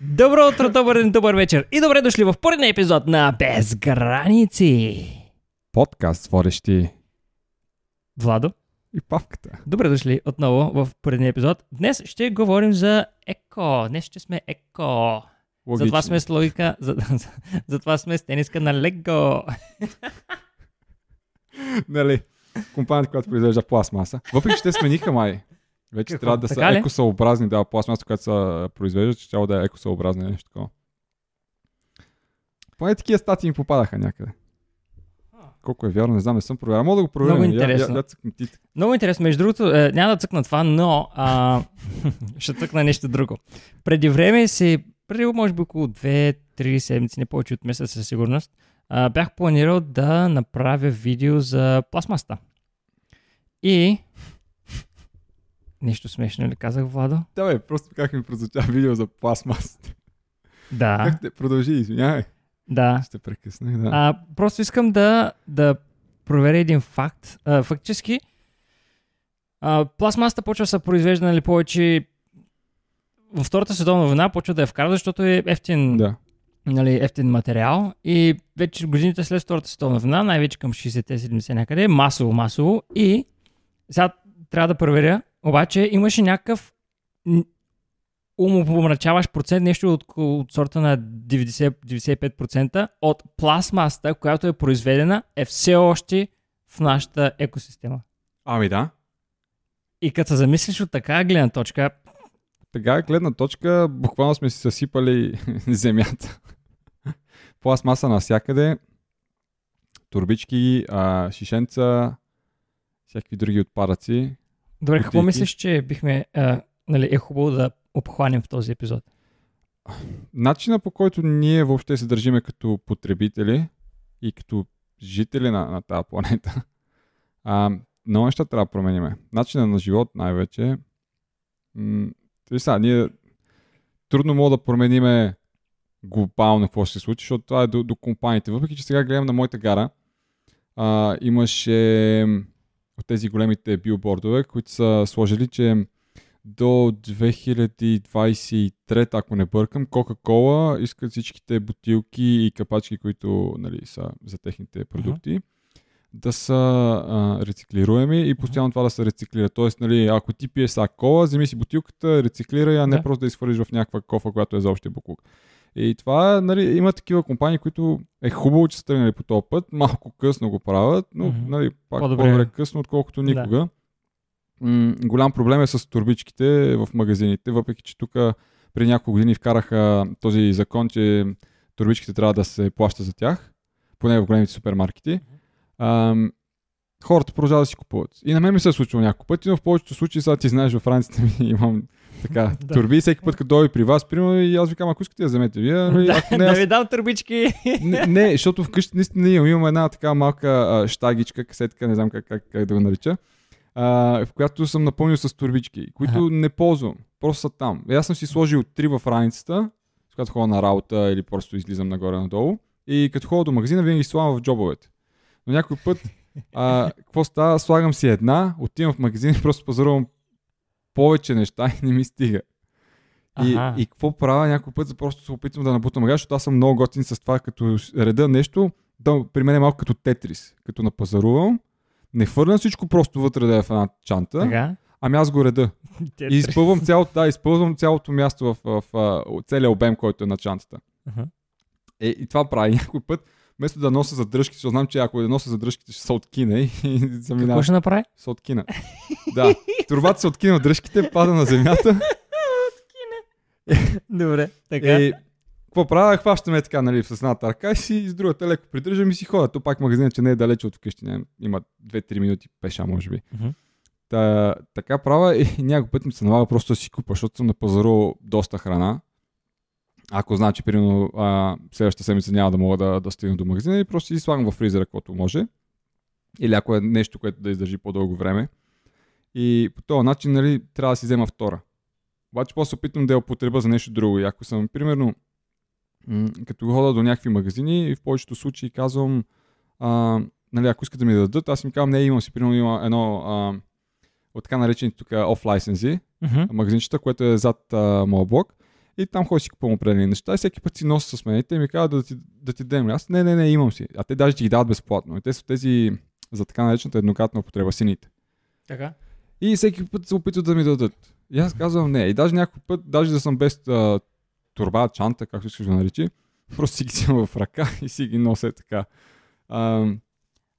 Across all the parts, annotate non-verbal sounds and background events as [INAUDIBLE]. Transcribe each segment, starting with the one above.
Добро утро, добър ден, добър вечер и добре дошли в поредния епизод на Без граници. Подкаст с водещи Владо, и павката. добре дошли отново в поредния епизод. Днес ще говорим за еко. Днес ще сме еко. Логично. Затова сме с логика, за, [LAUGHS] за, затова сме с тениска на Лего. [LAUGHS] Нали, компанията, която произвежда пластмаса. Въпреки, че те смениха май. Вече Какво? трябва да са Така ли? екосъобразни. Да, пластмаса, която са произвеждат, че трябва да е екосъобразна или нещо такова. Поне такива статии ми попадаха някъде. Колко е вярно, не знам, не съм проверял. Мога да го проверя. Много Я- интересно. Я, я, ти. Много интересно. Между другото, е, няма да цъкна това, но а, [LAUGHS] ще цъкна нещо друго. Преди време си, преди може би около 2-3 седмици, не повече от месец със сигурност, а, бях планирал да направя видео за пластмаста. И... Нещо смешно ли казах, Владо? Да, бе, просто как ми прозвуча видео за пластмасата. Да, Как те продължи, извинявай. да. Ще прекъснах, да. А, просто искам да, да проверя един факт. А, фактически, а, пластмасата почва да се произвежда нали, повече във Втората световна война почва да я вкара, защото е ефтин, Да. нали, ефтин материал и вече годините след Втората световна война, най-вече към 60-70 някъде, масово, масово и сега трябва да проверя, обаче имаше някакъв м, умопомрачаващ процент, нещо от, от сорта на 90-95% от пластмасата, която е произведена, е все още в нашата екосистема. Ами да. И като се замислиш от така гледна точка, Така гледна точка, буквално сме си съсипали [LAUGHS] земята. Пластмаса навсякъде, турбички, а, шишенца, всякакви други отпадъци. Добре, какво мислиш, че бихме, а, нали, е хубаво да обхванем в този епизод? Начина по който ние въобще се държиме като потребители и като жители на, на тази планета, а, много неща трябва да промениме. Начина на живот най-вече. М- сега, ние трудно мога да промениме глобално какво ще се случи, защото това е до, до компаниите. Въпреки, че сега гледам на моята гара, а, имаше от тези големите билбордове, които са сложили, че до 2023, ако не бъркам, Кока-Кола искат всичките бутилки и капачки, които нали, са за техните продукти, да са а, рециклируеми и постоянно това да се рециклира. Тоест, нали, ако ти пиеш са кола, вземи си бутилката, рециклирай, а не Да. просто да изхвърлиш в някаква кофа, която е за общия буклук. И това, нали, има такива компании, които е хубаво, че са тръгнали по този път, малко късно го правят, но Мгм. нали, пак По-добре по-добре, късно, отколкото никога. М- голям проблем е с турбичките в магазините, въпреки че тук преди няколко години вкараха този закон, че турбичките трябва да се плаща за тях, поне в големите супермаркети. Ам, хората продължават да си купуват. И на мен ми се е случило няколко пъти, но в повечето случаи, сега ти знаеш, в раниците ми [LAUGHS] имам така [LAUGHS] Да. турби, всеки път като дойде при вас, примерно, и аз ви казвам, ако искате да вземете вие, [LAUGHS] ако не, да аз ви дам турбички. не, не, защото вкъщи наистина имам, имам една така малка а, штагичка, касетка, не знам как, как, как да го нарича, а, в която съм напълнил с турбички, които Аха. не ползвам. Просто са там. И аз съм си сложил три в раницата, с която ходя на работа или просто излизам нагоре-надолу. И като ходя до магазина, винаги ги слагам в джобовете. Но някой път, а, какво става, слагам си една, отивам в магазин и просто пазарувам повече неща и не ми стига. И, Аха. и какво правя някой път, за просто се опитвам да набутам магазин, защото аз съм много готин с това, като реда нещо, да, при мен е малко като тетрис, като напазарувам, не хвърлям всичко просто вътре да е в една чанта, Така. ами аз го реда. [LAUGHS] И изпълвам цялото, да, изпълвам цялото място в, в, в, в целия обем, който е на чантата. Аха. Е, и това прави някой път, вместо да нося задръжките, защото знам, че ако да нося задръжките, ще се откине и, [LAUGHS] заминава. Какво ще направи? Се откина. да, турбата се откина от дръжките, пада на земята. [LAUGHS] Добре, така. И какво правя? Хващаме така, нали, с едната ръка и си с другата леко придържам и си ходя. То пак магазинът, че не е далече от вкъщи. Не, има 2-3 минути пеша, може би. Та, така правя и някой път ми се налага просто да си купа, защото съм напазарувал доста храна. Ако знам, че примерно а, следващата седмица няма да мога да, да стигна до магазина и просто си слагам в фризера, каквото може. Или ако е нещо, което да издържи по-дълго време. И по този начин, нали, трябва да си взема втора. Обаче после опитвам да я употребя за нещо друго. И ако съм, примерно, м- като хода до някакви магазини, в повечето случаи казвам, а, нали, ако искат да ми дадат, аз им казвам, не, имам си, примерно, има едно а, от така наречените тук оф лайсензи, Мгм. магазинчета, което е зад а, моя блок. И там ходя си купувам определени неща и всеки път си нося с мен. И те ми казват да ти, да ти дадем. Аз не, не, не, имам си. А те даже ти ги дават безплатно. И те са тези за така наречената еднократна употреба сините. Така. И всеки път се опитват да ми дадат. И аз казвам не. И даже някой път, даже да съм без а, турба, чанта, както искаш да наречи, просто си ги взимам в ръка [LAUGHS] и си ги нося така. А,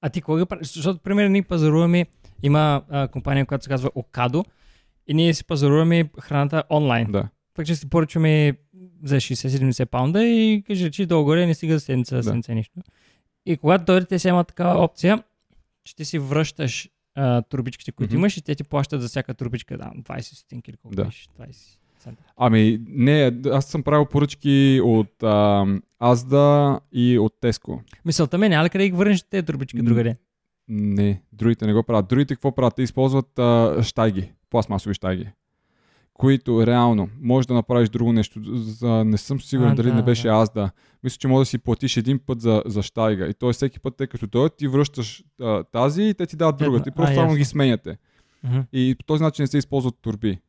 А ти кога правиш? Защото, примерно, ние пазаруваме, има а, компания, която се казва Окадо, и ние си пазаруваме храната онлайн. да. Факт, че си поръчваме за 60-70 паунда и кажа, че долу-горе не стига седмица, да. Седмица нищо. И когато дойде, те си имат такава опция, че ти си връщаш а, турбичките, които Мгм. имаш и те ти плащат за всяка турбичка, да, 20 стотинки или колко Да. беше, 20 цента. Ами, не, аз съм правил поръчки от а, Азда и от Теско. Мисълта ми е, няма ли къде ги върнеш тези турбички другаде? Не, другите не го правят. Другите какво правят? Те използват а, щайги, пластмасови щайги, които реално може да направиш друго нещо. За, не съм сигурен А, дали да, не беше да. Азда. Мисля, че може да си платиш един път за, за щайга. И т.е. всеки път, те като дойдат, ти връщаш а, тази и те ти дават друга. Една. Ти просто А, само ясно. ги сменяте. Мгм. И по този начин не се използват турби.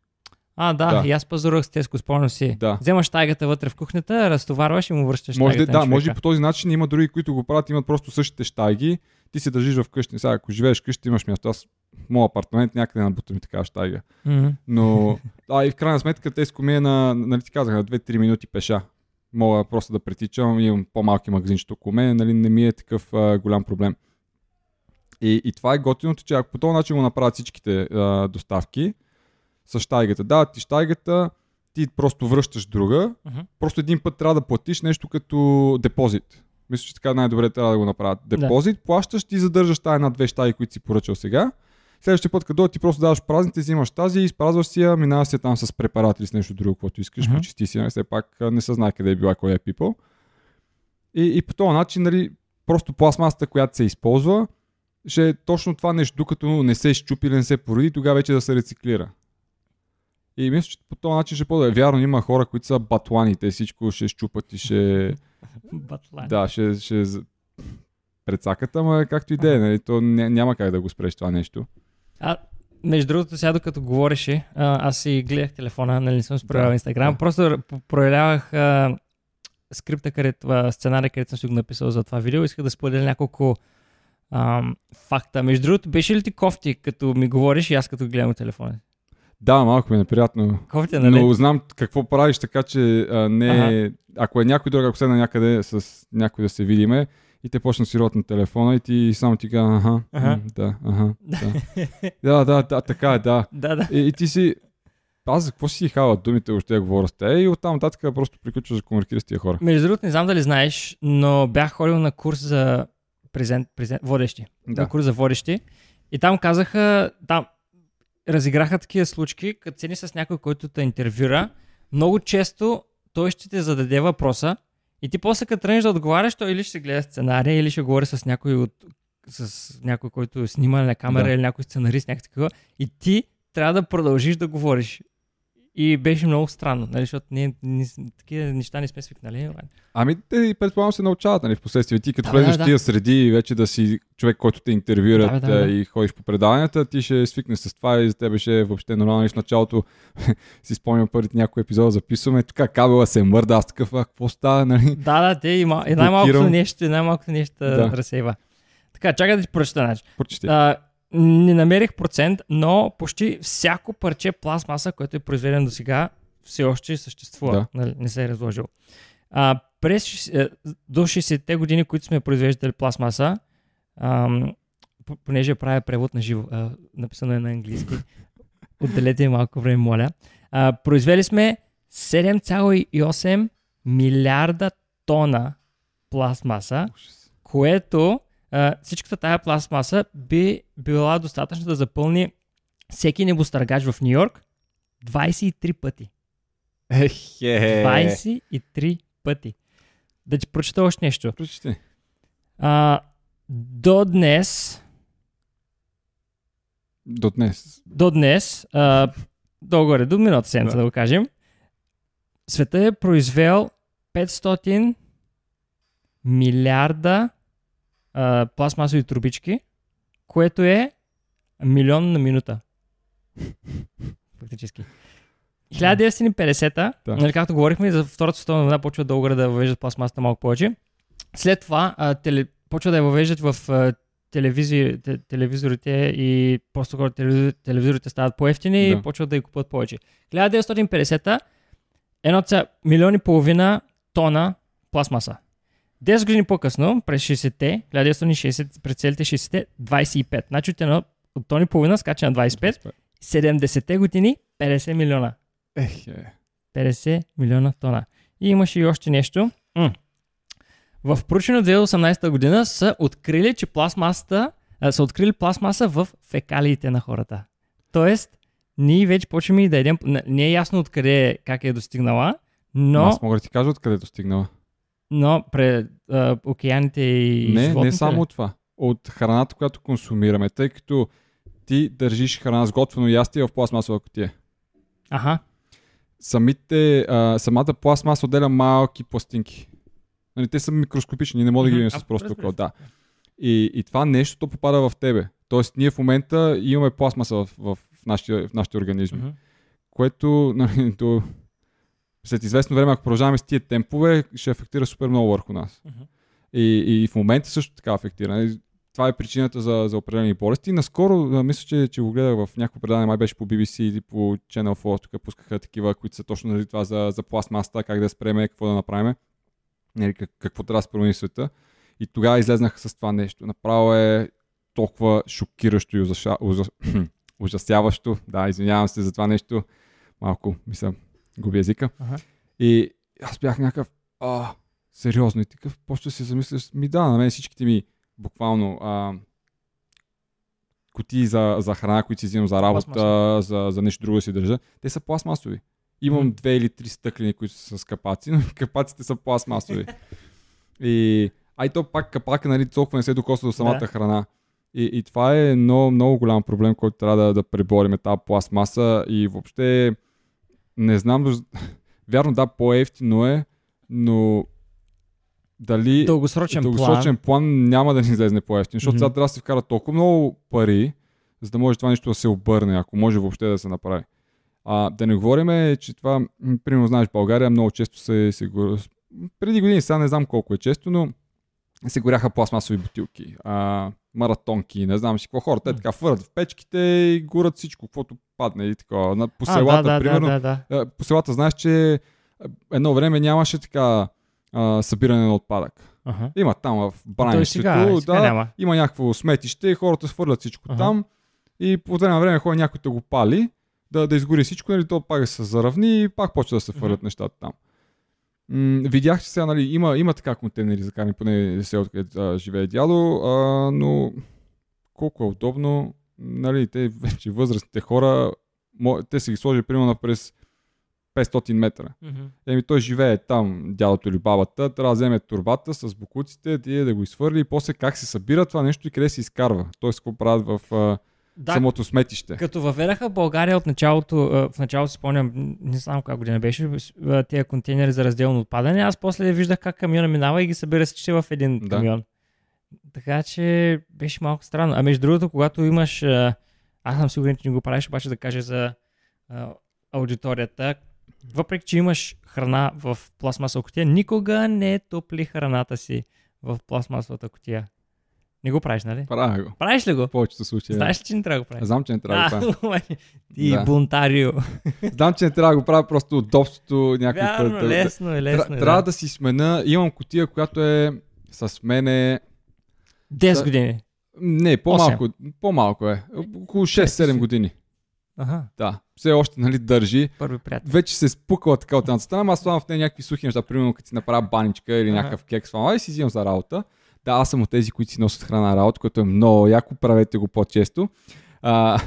А, да, Да. и аз пазарувах с Теско, спомням си. Да. Вземаш тайгата вътре в кухнята, разтоварваш и му връщаш Може, да, тайгата на да, може и по този начин има други, които го правят, имат просто същите щайги. Ти се държиш в къщи. Сега, ако живееш вкъщи, имаш място. Аз моят апартамент някъде набутам ми такава щайга. Мгм. Но, а и в крайна сметка, Теско ми е на, нали ти казах, на 2-3 минути пеша. Мога просто да притичам, имам по-малки магазинчета около мен, нали, не ми е такъв а, голям проблем. И, и това е готиното, че ако по този начин го направят всичките а, доставки с щайгата, да, ти щайгата, ти просто връщаш друга, Мгм. просто един път трябва да платиш нещо като депозит. Мисля, че така най-добре трябва да го направят. Депозит, плащаш, ти задържаш тази една-две щаи, които си поръчал сега. Следващия път, като ти просто даваш празните, взимаш тази, изпразваш си я, минаваш я там с препарат или с нещо друго, което искаш, Мгм. почисти си, я, все пак не се знае къде е била, кой е пипал. И, и по този начин, нали, просто пластмасата, която се използва, ще е точно това нещо, докато не се щупи или не се породи, тогава вече да се рециклира. И мисля, че по този начин ще по Вярно, има хора, които са батлани, те всичко ще щупат и ще... [LAUGHS] Батлан. да, ще, ще прецакат, ама както и да е, нали, то ня- няма как да го спреш това нещо. А, между другото, сега докато говореше, а, аз си гледах телефона, нали не съм справил Да, Инстаграм, да. просто проявявах а, скрипта, където, а, сценария, където съм си го написал за това видео. Исках да споделя няколко ам, факта. Между другото, беше ли ти кофти, като ми говориш и аз като гледам телефона? Да, малко ми е неприятно. Кофти, нали? Но знам какво правиш, така че а, не е... Ако е някой друг, ако седна някъде с някой да се видиме и те почнат си рот на телефона и ти само ти казва, аха, м, да, аха, да. да, да, да, така е, да. да, да. И, и ти си... Аз за какво си хава думите, още я говоря с те и оттам нататък просто приключваш да комуникираш с тия хора. Между другото, не знам дали знаеш, но бях ходил на курс за презент, презент, водещи. Да. На курс за водещи. И там казаха, там разиграха такива случки, като седни с някой, който те интервюра, много често той ще те зададе въпроса и ти после като тръгнеш да отговаряш, той или ще гледа сценария, или ще говори с някой от с някой, който снима на камера Да. или някой сценарист, някакъв такова. И ти трябва да продължиш да говориш. И беше много странно, нали, защото ние, ние такива неща не сме свикнали. Ами те и предполагам се научават, нали, в последствие. Ти като Да, влезеш да, в тия среди и вече да си човек, който те интервюрат Да, да, да. и ходиш по предаванията, ти ще свикнеш с това и за тебе ще е въобще нормално. И в началото [LAUGHS] си спомням първите някои епизода, записваме, така кабела се мърда, аз такъв, а какво става, нали? Да, да, те и, ма, и най-малкото нещо, и най-малкото нещо да. Да. разсейва. Така, чакай да ти прочета, значи. Прочети. А, не намерих процент, но почти всяко парче пластмаса, което е произведено до сега, все още съществува. Да. Нали, не се е разложил. А, през е, до 60-те години, които сме произвеждали пластмаса, ам, понеже правя превод на живо, а, написано е на английски, [LAUGHS] отделете малко време, моля. А, произвели сме 7,8 милиарда тона пластмаса, което а, всичката тая пластмаса би била достатъчно да запълни всеки небостъргач в Нью Йорк 23 пъти. Ехе. 23 пъти. Да ти прочета още нещо. Прочети. А, до днес, До днес. до днес, а, долу-горе, до миналата седмица Да. да го кажем, света е произвел 500 милиарда а, пластмасови трубички, което е милион на минута. Фактически. 1950-та, Да. нали, както говорихме, за Втората световна война почва да огъра да въвеждат пластмасата малко повече. След това а, теле, почва да я въвеждат в а, телевизи, те, телевизорите и просто когато телевизор, телевизорите стават по-ефтини Да. и почват да ги купуват повече. 1950-та, едно ца, милион и половина тона пластмаса. 10 години по-късно, през 60-те, 1960, през целите 60-те, 25. Значи от едно от тон и половина скача на 25. 70-те години 50 милиона. Ех, е. 50 милиона тона. И имаше и още нещо. М. В проучване от 2018 година са открили, че пластмасата, а, са открили пластмаса в фекалиите на хората. Тоест, ние вече почваме и да едем. Не е ясно откъде как е достигнала, но, Аз мога да ти кажа откъде е достигнала. Но пред а, океаните и Не, не животните, само ли? от това. От храната, която консумираме, тъй като ти държиш храна сготвено ястие в пластмасова кутия. Аха. Самите, а, самата пластмаса отделя малки пластинки. Нали, те са микроскопични, не можем да ги видим с просто око. Да. И, и това нещо то попада в тебе. Тоест, ние в момента имаме пластмаса в, в, в, нашите, в нашите организми. Мгм. което нали, до, след известно време, ако продължаваме с тия темпове, ще афектира супер много върху нас. Мгм. И, и в момента също така афектира. Нали, Това е причината за, за определени болести. Наскоро, мисля, че, че го гледах в някакво предаване, май беше по BBC или по Channel 4, тук пускаха такива, които са точно нали, това за, за пластмасата, как да спреме, какво да направим, нали, как, какво трябва да се промени света. И тогава излезнаха с това нещо. Направо е толкова шокиращо и ужаша, ужас, [CLEARS THROAT] ужасяващо. Да, извинявам се за това нещо. Малко, мисля, губи езика. Аха. И аз бях някакъв, а, сериозно. И такъв, почва да се замисляш, ми да, на мен всичките ми буквално а, кутии за, за храна, които си взимам за работа, за, за нещо друго да си държа, те са пластмасови. Имам Мгм. две или три стъклени, които са с капаци, но [LAUGHS] капаците са пластмасови. [LAUGHS] и, а и то пак капака, нали, толкова не се докосва до самата Да. храна. И, и това е много, много голям проблем, който трябва да, да преборим тази пластмаса и въобще не знам, [LAUGHS] вярно да, по-ефтино е, но дали Дългосрочен, дългосрочен план. план няма да ни излезне по-ефтин, защото Мгм. сега трябва да се вкара толкова много пари, за да може това нещо да се обърне, ако може въобще да се направи. А, да не говорим, че това, примерно знаеш, България много често се, се го... преди години, сега не знам колко е често, но се горяха пластмасови бутилки, а, маратонки, не знам си какво хората, те така фърят в печките и горят всичко, каквото падне и така. На, по А, селата, да, да, примерно, да, да, да. а, по селата знаеш, че а, едно време нямаше така а, събиране на отпадък. Аха. Има там в Бранището, да, няма. има някакво сметище, хората свърлят всичко Ага. там и по време време ходи някой да го пали, да, да изгори всичко, нали, то пак се заравни и пак почва да се фърлят нещата там. М- видях, че сега нали, има, има така контейнери за каране, поне селото, където а, живее дядо, а, но колко е удобно, нали, те вече възрастните хора, те са ги сложили примерно през 500 метра. Мгм. Еми той живее там, дядото или бабата, трябва да вземе турбата с букуците, да, да го изхвърли и после как се събира това нещо и къде се изкарва. Тоест какво правят в Да, самото сметище. Като въведаха в България от началото, в началото си спомням, не знам коя година беше, тези контейнери за разделно отпадане, аз после виждах как камиона минава и ги събира всички в един Да. камион. Така че беше малко странно. А между другото, когато имаш, аз съм сигурен, че не го правиш, обаче да кажа за а, аудиторията, въпреки, че имаш храна в пластмасова кутия, никога не топли храната си в пластмасовата кутия. Не го правиш, нали? Правя го. Правиш ли го? В повечето случаи. Знаеш ли, че не трябва да го правиш? Знам, че не трябва да го правя. [LAUGHS] Ти Да. бунтарио. Знам, че не трябва да го правя, просто удобството някой Вярно, път. да- лесно е, лесно е. Трябва да. да си смена. Имам котия, която е с мене 10 Да. години. Не, по-малко, по-малко е. Около 6-7 години. Ага, Да. Все още нали, държи. първи приятел. Вече се е спукала така от едната страна, аз слагам в нея някакви сухи неща, примерно като си направя баничка или Ага. някакъв кекс, това и си взимам за работа. Да, аз съм от тези, които си носят храна на работа, което е много яко, правете го по-често. А,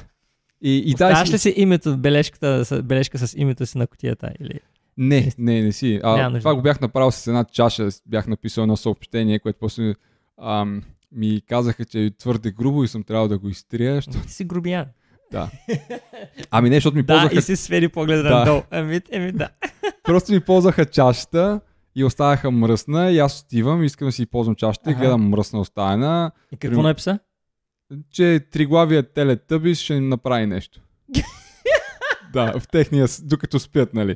и, и да, Оставяш си... ли си името, бележката, бележка с името си на кутията? Или... Не, не, не си. А, Няма това го бях направил с една чаша, бях написал едно съобщение, което после ам, ми казаха, че е твърде грубо и съм трябвал да го изтрия. Защото... Ти си грубиян. Да. Ами не, защото ми [LAUGHS] Да, ползваха и си свери погледа Да. надолу. Ами, еми да. Просто ми ползваха чашата и оставяха мръсна и аз отивам, искам да си ползвам чашата и гледам мръсна оставена, И какво написа? че триглавия телетъбис ще им направи нещо. [LAUGHS] да, в техния, докато спят, нали.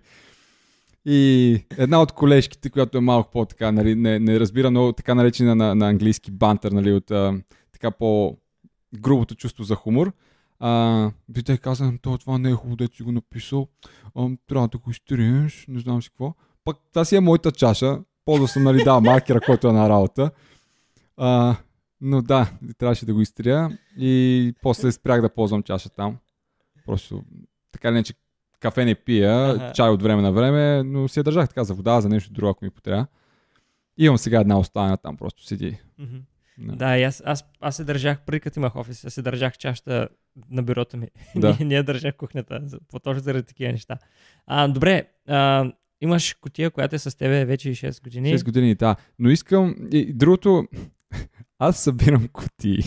И една от колежките, която е малко по-така, нали, не, не разбира много така наречена на, на английски бантър, нали, от а, така по грубото чувство за хумор. А, и те каза, то това не е хубаво, дето си го написал, а, трябва да го изтриеш, не знам си какво. Пък това си е моята чаша, ползва съм, нали, да, маркера, който е на работа. А, но да, трябваше да го изтрия и после спрях да ползвам чаша там. Просто така или иначе кафе не пия, Аха. чай от време на време, но си я държах така за вода, за нещо друго, ако ми потрябва. Имам сега една останена там, просто седи. Да. Да, и аз, аз, аз се държах, преди като имах офис, аз се държах чашата на бюрото ми. Да. [LAUGHS] не, не я държах кухнята, по точно заради такива неща. А, добре, а, имаш котия, която е с тебе вече 6 години. 6 години, да. Но искам... И другото... [LAUGHS] Аз събирам кутии.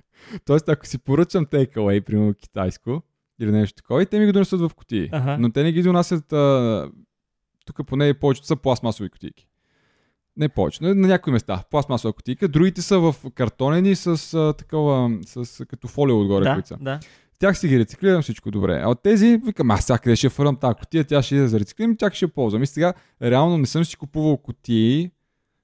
[LAUGHS] Тоест, ако си поръчам takeaway, примерно китайско, или нещо такова, и те ми го донесат в кутии. Аха. Но те не ги донасят... А... Тук поне повечето са пластмасови кутийки. Не повече, но на някои места. Пластмасова кутийка. Другите са в картонени с а, такова, с като фолио отгоре, да, които са. да. Тях си ги рециклирам всичко добре. А от тези, викам, аз сега къде ще фърнам тази котия, тя ще за рециклирам, тях ще я ползвам. И сега, реално не съм си купувал котии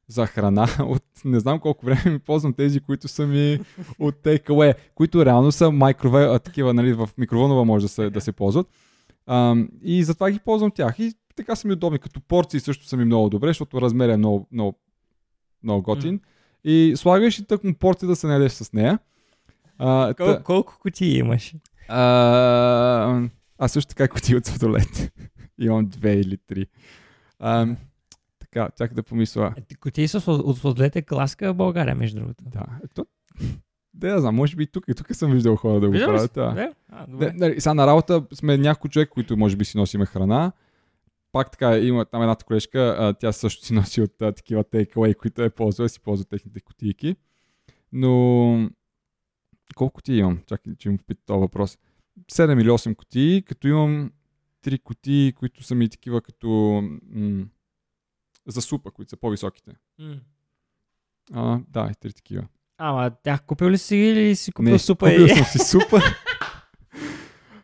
за храна [LAUGHS] от не знам колко време ми ползвам тези, които са ми от takeaway, които реално са майкрове, а, такива, нали, в микровълнова може да се, да се ползват. А, и затова ги ползвам тях. И така са ми удобни. Като порции също са ми много добре, защото размер е много, много, много готин. И слагаш и тъкмо порция да се наедеш с нея. А, Кол, та- колко котии имаш? А, аз също така кутия от сладолет. [LAUGHS] Имам две или три. А, така, чакай да помисля. Е, ти Котии с от сладолете класка в България, между другото. Да, ето. Да, я знам, може би и тук, и тук съм виждал хора да го правят. Да. А, добре. нали, сега на работа сме няколко човек, които може би си носиме храна. Пак така, има там едната колежка, а, тя също си носи от а, такива takeaway, които е ползва, си ползва техните кутийки. Но колко ти имам? Чакай, че им попита този въпрос. 7 или 8 кутии, като имам 3 кутии, които са ми такива като м- за супа, които са по-високите. М. А, да, и три такива. Ама тях купил ли си или си купил Не, супа? купил и... съм си супа.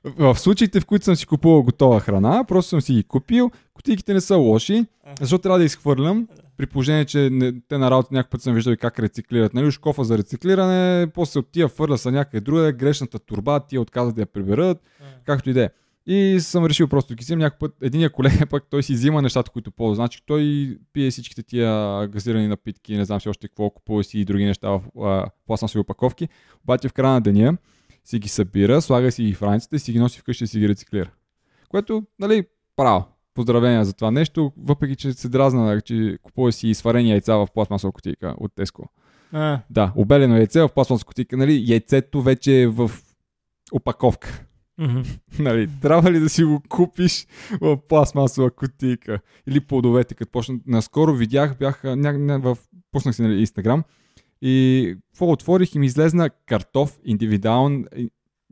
в случаите, в които съм си купувал готова храна, просто съм си ги купил. Кутийките не са лоши, защото трябва да изхвърлям. При положение, че не, те на работа някакъв път съм виждал и как рециклират. Нали, уж кофа за рециклиране, после от тия фърля са някъде друга, грешната турба, тия отказват да я приберат, както и да е. И съм решил просто да ги вземам някакъв път. Единия колега [LAUGHS] пък той си взима нещата, които ползва. Значи той пие всичките тия газирани напитки, не знам си още какво, купува си и други неща в а, пластмасови опаковки. Обаче в края на деня си ги събира, слага си ги в раницата и си ги носи вкъщи и си ги рециклира. Което, нали, право. Поздравления за това нещо, въпреки че се дразна, че купува си сварени яйца в пластмасова кутийка от Теско. А, Да, обелено яйце в пластмасова кутийка, нали, яйцето вече е в опаковка. мгм. [LAUGHS] Нали, трябва ли да си го купиш в пластмасова кутийка? Или плодовете, като почнат. Наскоро видях, бях ня, ня, в... пуснах си на Инстаграм и какво отворих и ми излезна картоф, индивидуален,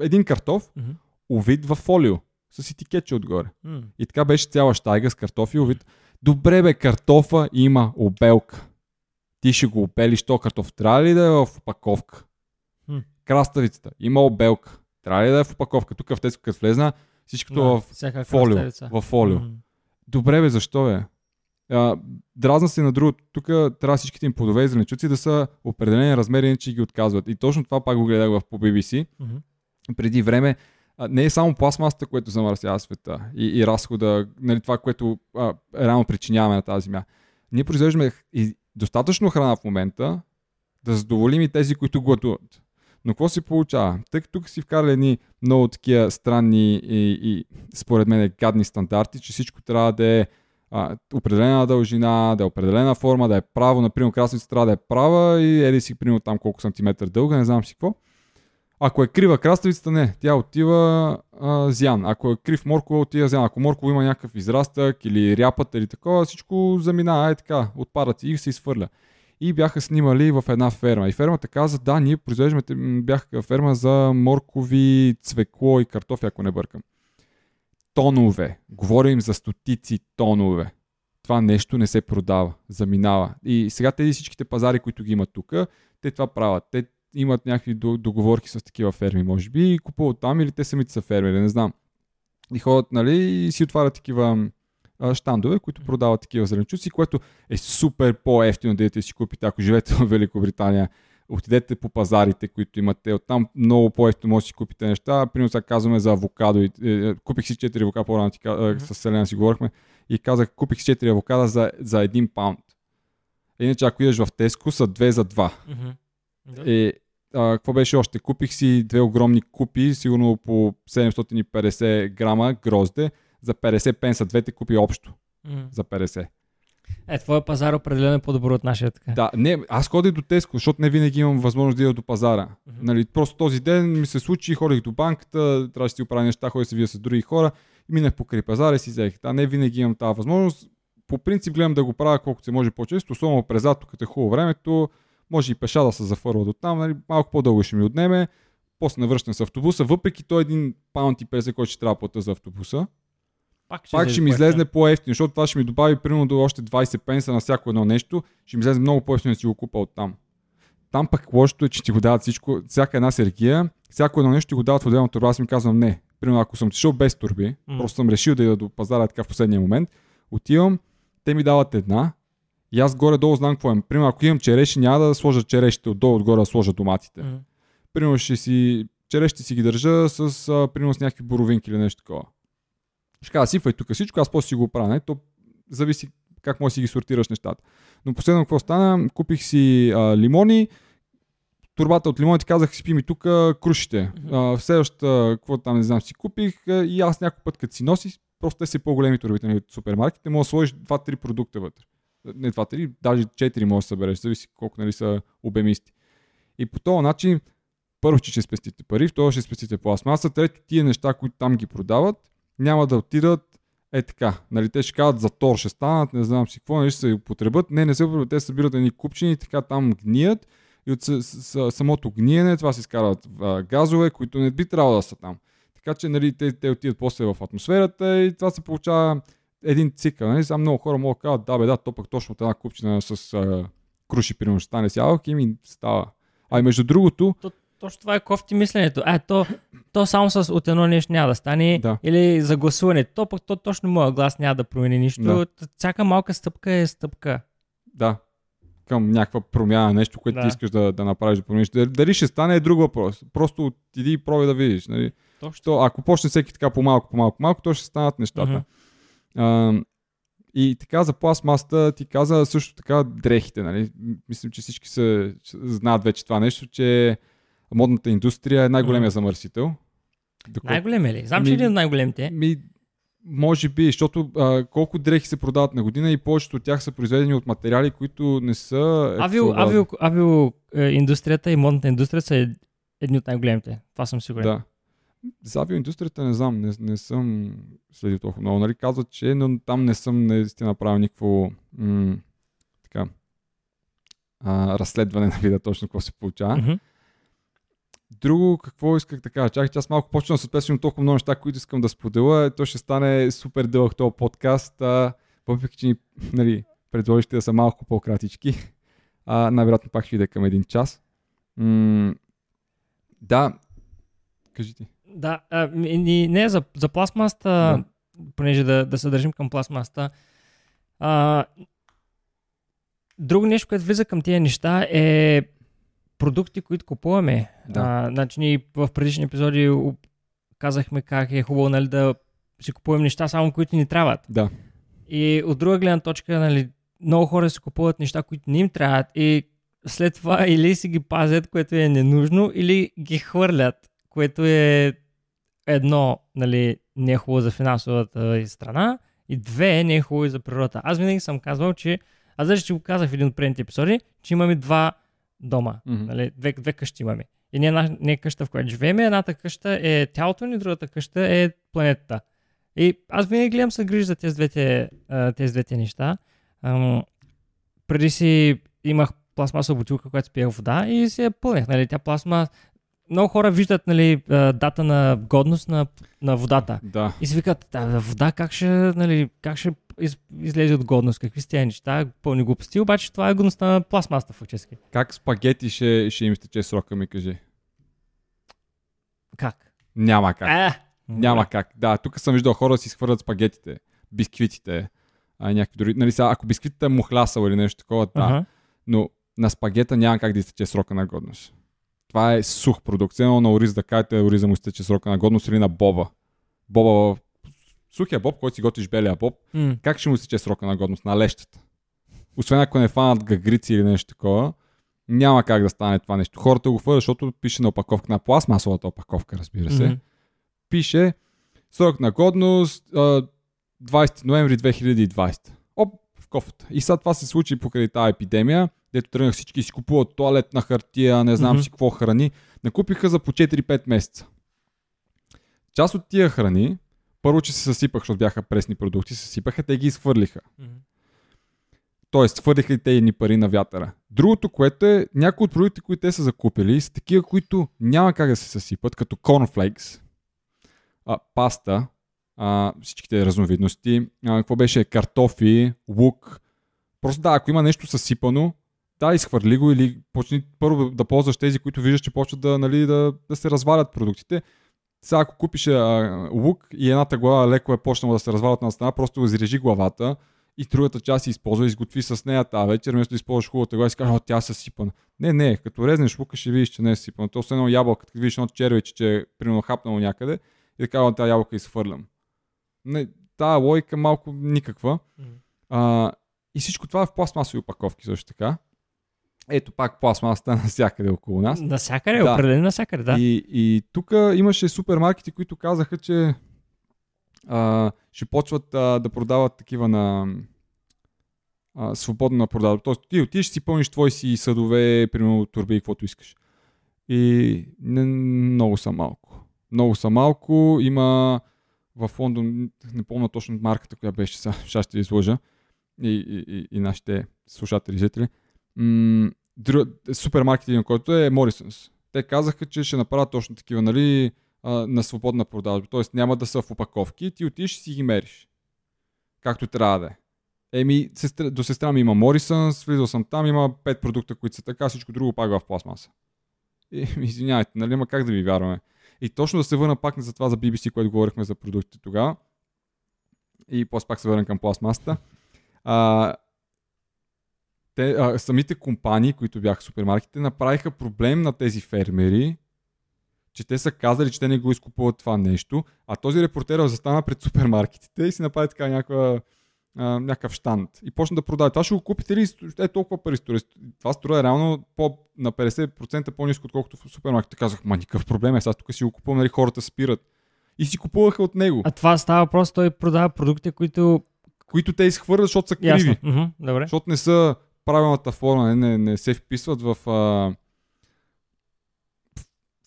един картоф, Мгм. увит в фолио, с етикетче отгоре. М. И така беше цяла щайга с картофи, увит. Добре бе, картофа има обелка. Ти ще го обелиш то картоф. Трябва ли да е в опаковка? Хм. Краставицата има обелка. Трябва ли да е в опаковка? Тук в Теско, като влезна, всичкото Да, в фолио. В фолио. М. Добре бе, защо бе? А, дразна се на другото. Тук трябва всичките им плодове и зеленчуци да са определени размери, иначе ги отказват. И точно това пак го гледах в по BBC Мгм. преди време. Не е само пластмасата, което замърсява света и, и разхода, нали, това, което а, реално причиняваме на тази земя. Ние произвеждаме и достатъчно храна в момента да задоволим и тези, които гладуват. Но какво се получава? Тъй като тук си вкарали едни много такива странни и, и според мен гадни стандарти, че всичко трябва да е а, определена дължина, да е определена форма, да е право, например, красавица трябва да е права и еди си, примерно, там колко сантиметър дълга, не знам си какво. Ако е крива краставицата, не, тя отива а, зян. Ако е крив моркова, отива зян. Ако моркова има някакъв израстък или ряпата или такова, всичко заминава, ай така, отпадат и се изхвърля. И бяха снимали в една ферма. И фермата каза, да, ние произвеждаме, бяха ферма за моркови, цвекло и картофи, ако не бъркам. Тонове. Говорим за стотици тонове. Това нещо не се продава, заминава. И сега тези всичките пазари, които ги имат тук, те това правят. Те имат някакви до- договорки с такива ферми, може би, и купуват там или те самите са фермери, не знам. И ходят, нали, и си отварят такива а, щандове, които продават такива зеленчуци, което е супер по-ефтино да идете си купите, ако живеете в Великобритания. Отидете по пазарите, които имате. Оттам много по-ефтино може да си купите неща. Примерно сега казваме за авокадо. И, е, купих си 4 авокада, по-рано ти, mm-hmm. с Селена си говорихме. И казах, купих си 4 авокада за, за 1 паунд. Иначе ако идеш в Теско са 2 за 2. Mm-hmm. И а, какво беше още? Купих си две огромни купи, сигурно по 750 грама грозде, за 50 пенса. Двете купи общо Мгм. за 50. Е, твоя пазар определено е по-добър от нашия така. Да, не, аз ходих до Теско, защото не винаги имам възможност да ида до пазара. Мгм. Нали, просто този ден ми се случи, ходих до банката, трябваше да си оправя неща, ходих се вия с други хора, и минах покрай пазара и си взех. Да, не винаги имам тази възможност. По принцип гледам да го правя колкото се може по-често, особено през лято, като е хубаво времето, може и пеша да се зафърва до там, нали, малко по-дълго ще ми отнеме. После навръщам с автобуса, въпреки той един паунд и 50, който ще трябва да платя за автобуса. Пак Пак ще ми излезне по-ефтино, защото това ще ми добави примерно до още 20 пенса на всяко едно нещо. Ще ми излезе много по-ефтино да си го купа от там. Там пък лошото е, че ти го дават всичко, всяка една сергия, всяко едно нещо ти го дават в отделна турба. Аз им казвам не. Примерно ако съм отишъл без турби, М. просто съм решил да ида до пазара така в последния момент, отивам, те ми дават една и аз горе-долу знам какво е. Примерно ако имам череши, няма да сложа черешите отдолу, отгоре да сложа доматите. Мгм. Примерно ще си, черешите си ги държа с, а, примерно с някакви боровинки или нещо такова. Ще кажа, сипвай тук всичко, аз после си го правя. Не? То зависи как може да си ги сортираш нещата. Но последно какво стана? Купих си а, лимони, турбата от лимони, ти казах, спи ми тук крушите. А, в следващата, какво там не знам, си купих а, и аз някой път, като си носи, просто те са по-големи турбите нали, от супермаркетите, може да сложиш 2-3 продукта вътре. Не 2-3, даже 4 може да събереш, зависи колко нали, са обемисти. И по този начин, първо, че ще спестите пари, второ ще спестите пластмаса, трето, тия неща, които там ги продават, няма да отидат е така. Нали, те ще кажат за тор ще станат, не знам си какво, нали, ще се употребят. Не, не се употребят, те събират едни купчини, така там гният и от с, с, самото гниене това се изкарват а, газове, които не би трябвало да са там. Така че нали, те, те отиват после в атмосферата и това се получава един цикъл. Нали? Сега много хора могат да кажат, да бе, да, то пък точно от една купчина с а, круши, примерно, ще стане с ябълки и ми става. А и между другото, Точно това е кофти мисленето. А, то, то само с от едно нещо няма да стане. Да. Или за гласуване. То пък то точно моя глас няма да промени нищо. Да. Всяка малка стъпка е стъпка. да, към някаква промяна, нещо, което Да. ти искаш да, да направиш, да промениш. Дали, ще стане е друг въпрос. Просто отиди и пробай да видиш. Нали? Точно. То, ако почне всеки така по-малко, по-малко, малко, то ще станат нещата. Мгм. А, и така за пластмасата ти каза също така дрехите. Нали? М- Мислим, че всички се, че знаят вече това нещо, че модната индустрия е най-големия замърсител. Доколко- Най-голем е ли? Знам, че Ми- е един от най-големите. Ми, може би, защото а, колко дрехи се продават на година и повечето от тях са произведени от материали, които не са... Авио, екологосни. авио, авио е, индустрията и модната индустрия са ед- едни от най-големите. Това съм сигурен. Да. За авиоиндустрията не знам, не, не съм следил толкова много. Нали, казват, че но там не съм наистина направил никакво м- така, а, разследване [LAUGHS] на вида точно какво се получава. Друго, какво исках да кажа? Чакай, че аз малко почвам да се отпесвам толкова много неща, които искам да споделя. То ще стане супер дълъг този подкаст. А, въпреки, че ни, [LAUGHS] нали, предложите да са малко по-кратички. А, най-вероятно пак ще иде към един час. М- да, кажи ти. Да, а, ни, не, за, за пластмаста, Да. понеже да, да се държим към пластмаста. А, друго нещо, което влиза към тези неща е продукти, които купуваме. Да. А, значи ние в предишни епизоди казахме как е хубаво нали, да си купуваме неща само които ни трябват. Да. И от друга гледна точка, нали, много хора си купуват неща, които не им трябват и след това [LAUGHS] или си ги пазят, което е ненужно, или ги хвърлят, което е едно, нали, не е хубаво за финансовата и страна и две, не е хубаво и за природата. Аз винаги съм казвал, че аз даже ще го казах в един от предните епизоди, че имаме два дома, Мгм. нали, две, две къщи имаме. И не, една, не е къща, в която живеем, едната къща е тялото ни, другата къща е планетата. И аз винаги гледам се грижа за тези двете, тези двете неща. Ам, преди си имах пластмасова бутилка, която спиях вода и се я пълнех. Нали, тя пластма... Много хора виждат нали, а, дата на годност на, на водата. Да. И си викат, да, вода как ще, нали, как ще из, излезе от годност, какви сте тези неща, пълни глупости, обаче това е годността на пластмасата фактически. Как спагети ще, ще им изтече срока ми, кажи? Как? Няма как. Е, Няма как. Да, тук съм виждал хора да си схвърлят спагетите, бисквитите, а, някакви дори. Нали, сега, ако бисквитите е мухлясал или нещо такова, да. Ага. Но на спагета няма как да изтече срока на годност. Това е сух продукт. Едно на ориз да кажете, ориза му изтече срока на годност или на боба. Боба, сухия боб, който си готвиш белия боб, М. как ще му изтече срока на годност? На лещата. Освен ако не фанат гагрици или нещо такова, няма как да стане това нещо. Хората го хвърлят, защото пише на опаковка, на пластмасовата опаковка, разбира се. Мгм. Пише срок на годност а, 20 ноември 2020. Оп, в кофата. И сега това се случи покрай тази епидемия, дето тръгнах всички си купуват туалетна хартия, не знам Мгм. си какво храни. Накупиха за по 4-5 месеца. Част от тия храни, първо, че се съсипах, защото бяха пресни продукти, се съсипаха, те ги изхвърлиха. Мгм. Тоест, хвърлиха и те едни пари на вятъра. Другото, което е, някои от продуктите, които те са закупили, са такива, които няма как да се съсипат, като cornflakes, а, паста, а, всичките разновидности, а, какво беше, картофи, лук. Просто да, ако има нещо съсипано, да, изхвърли го или почни първо да ползваш тези, които виждаш, че почват да, нали, да, да се развалят продуктите. Сега, ако купиш а, лук и едната глава леко е почнала да се развалят на страна, просто изрежи главата и другата част използва изготви с нея тази вечер, вместо да използваш хубавата глава и си кажеш, о, тя е съсипана. Не, не, като резнеш лука ще видиш, че не е съсипана. То все едно ябълка, като видиш едно червече, че е примерно хапнало някъде и така тази ябълка изхвърлям. Не, тая логика малко никаква. А, и всичко това е в пластмасови опаковки също така. Ето пак пластмасата [LAUGHS] навсякъде около нас. Насякъде, Да. определено насякъде, да. И, и тук имаше супермаркети, които казаха, че а, ще почват а, да продават такива на а, свободно на продажа. Тоест ти отидеш си пълниш твои си съдове, примерно турби и каквото искаш. И не, много са малко. Много са малко. Има в Лондон, не помня точно марката, коя беше, [LAUGHS] сега ще изложа. И, и, и, и нашите слушатели, зрители. М- друг, супермаркет, един, който е Morrison's. Те казаха, че ще направят точно такива, нали, а, на свободна продажба. Тоест няма да са в опаковки, ти отидеш и си ги мериш. Както трябва да е. Еми, сестра, до сестра ми има Morrison's, влизал съм там, има 5 продукта, които са така, всичко друго пак в пластмаса. И, [LAUGHS] извинявайте, нали, ма как да ви вярваме? И точно да се върна пак за това за BBC, което говорихме за продуктите тогава. И после пак се върна към пластмасата. А, те, а, самите компании, които бяха супермаркетите, направиха проблем на тези фермери, че те са казали, че те не го изкупуват това нещо, а този репортер застана пред супермаркетите и си направи така някаква, а, някакъв штант. И почна да продава. Това ще го купите ли? Е толкова пари струва. Това струва реално по, на 50% по-низко, отколкото в супермаркетите. Казах, ма никакъв проблем е, сега тук си го купувам, нали хората спират. И си купуваха от него, А това става просто, той продава продукти, които... които те изхвърлят, защото са криви. Ясно. Добре. Защото не са правилната форма, не, не, не се вписват в а,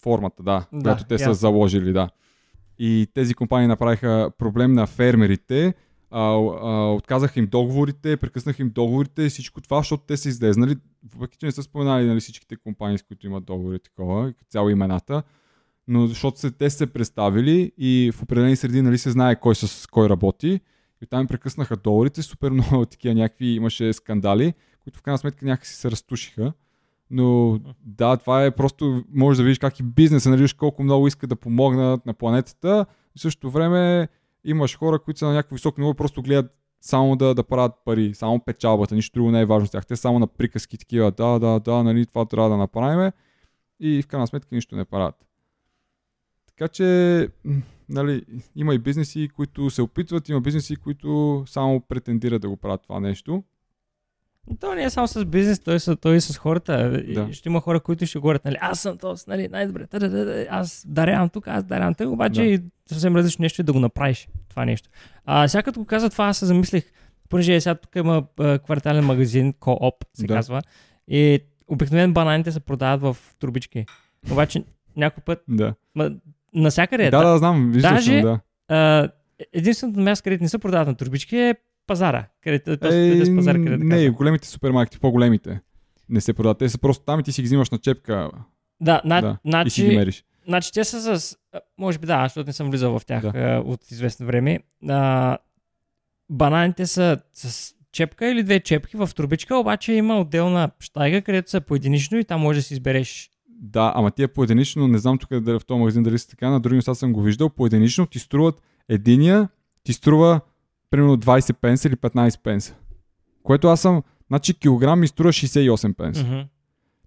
формата, да, Да, която те са ясно. заложили, да. И тези компании направиха проблем на фермерите, а, а, отказаха им договорите, прекъснаха им договорите и всичко това, защото те са излезнали, въпреки че не са споменали нали, всичките компании, с които имат договори, такова, цяло имената, но защото се, те са се представили и в определени среди нали, се знае кой с кой работи. И там им прекъснаха доларите, супер много [LAUGHS] такива някакви имаше скандали, които в крайна сметка някакси се разтушиха. Но да, това е просто, може да видиш как и бизнеса, нали, колко много иска да помогнат на планетата. В същото време имаш хора, които са на някакво високо ниво, просто гледат само да, да правят пари, само печалбата, нищо друго не е важно с тях. Те само на приказки такива, да, да, да, нали, това трябва да направим и в крайна сметка нищо не правят. Така че, нали, има и бизнеси, които се опитват, има бизнеси, които само претендират да го правят това нещо. То не е само с бизнес, той, са, той и с хората. И Да. Ще има хора, които ще говорят, нали, аз съм този, нали, най-добре, да, да, да, аз дарявам тук, аз дарявам тук, обаче Да. и съвсем различно нещо е да го направиш това нещо. А сега като го каза това, аз се замислих, понеже сега тук има а, квартален магазин, Co-op се Да. казва, и обикновено бананите се продават в турбички. Обаче някой път, Да. ма, насякъде е. Да, да, знам, виждал Даже- съм, да. А, единственото място, където не се продават на турбички е пазара. Където, то, е, с пазар, където не, казвам. големите супермаркети, по-големите не се продават. Те са просто там и ти си ги взимаш на чепка Да, на, да, значи, и си ги мериш. Значи те са с... Може би да, защото не съм влизал в тях Да. да. от известно време. А, бананите са с чепка или две чепки в трубичка, обаче има отделна щайга, където са поединично и там може да си избереш Да, ама тия поединично, не знам тук дали в този магазин дали са така, на други места съм го виждал, поединично ти струват единия, ти струва примерно 20 пенса или 15 пенса. Което аз съм, значи килограм ми струва 68 пенса. Мгм.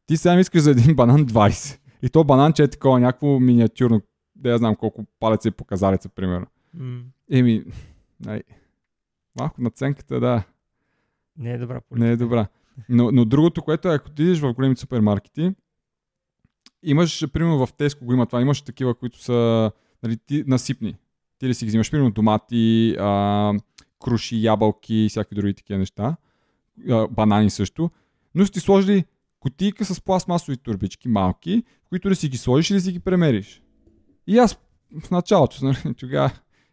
Ти сега ми искаш за един банан [LAUGHS] 20. И то бананче е такова някакво миниатюрно, да я знам колко палеца и показалеца, примерно. М, Еми, най- малко наценката, да, Не е добра политика. не е добра. Но, но другото, което е, ако идеш в големите супермаркети, имаш, примерно в Теско го има това, имаш такива, които са нали, ти, насипни. Ти да си ги взимаш, примерно домати, а, круши, ябълки и всякакви други такива неща. Банани също. Но си ти сложили кутийка с пластмасови турбички, малки, в които да си ги сложиш и да си ги премериш. И аз в началото, [LAUGHS] нали, тогава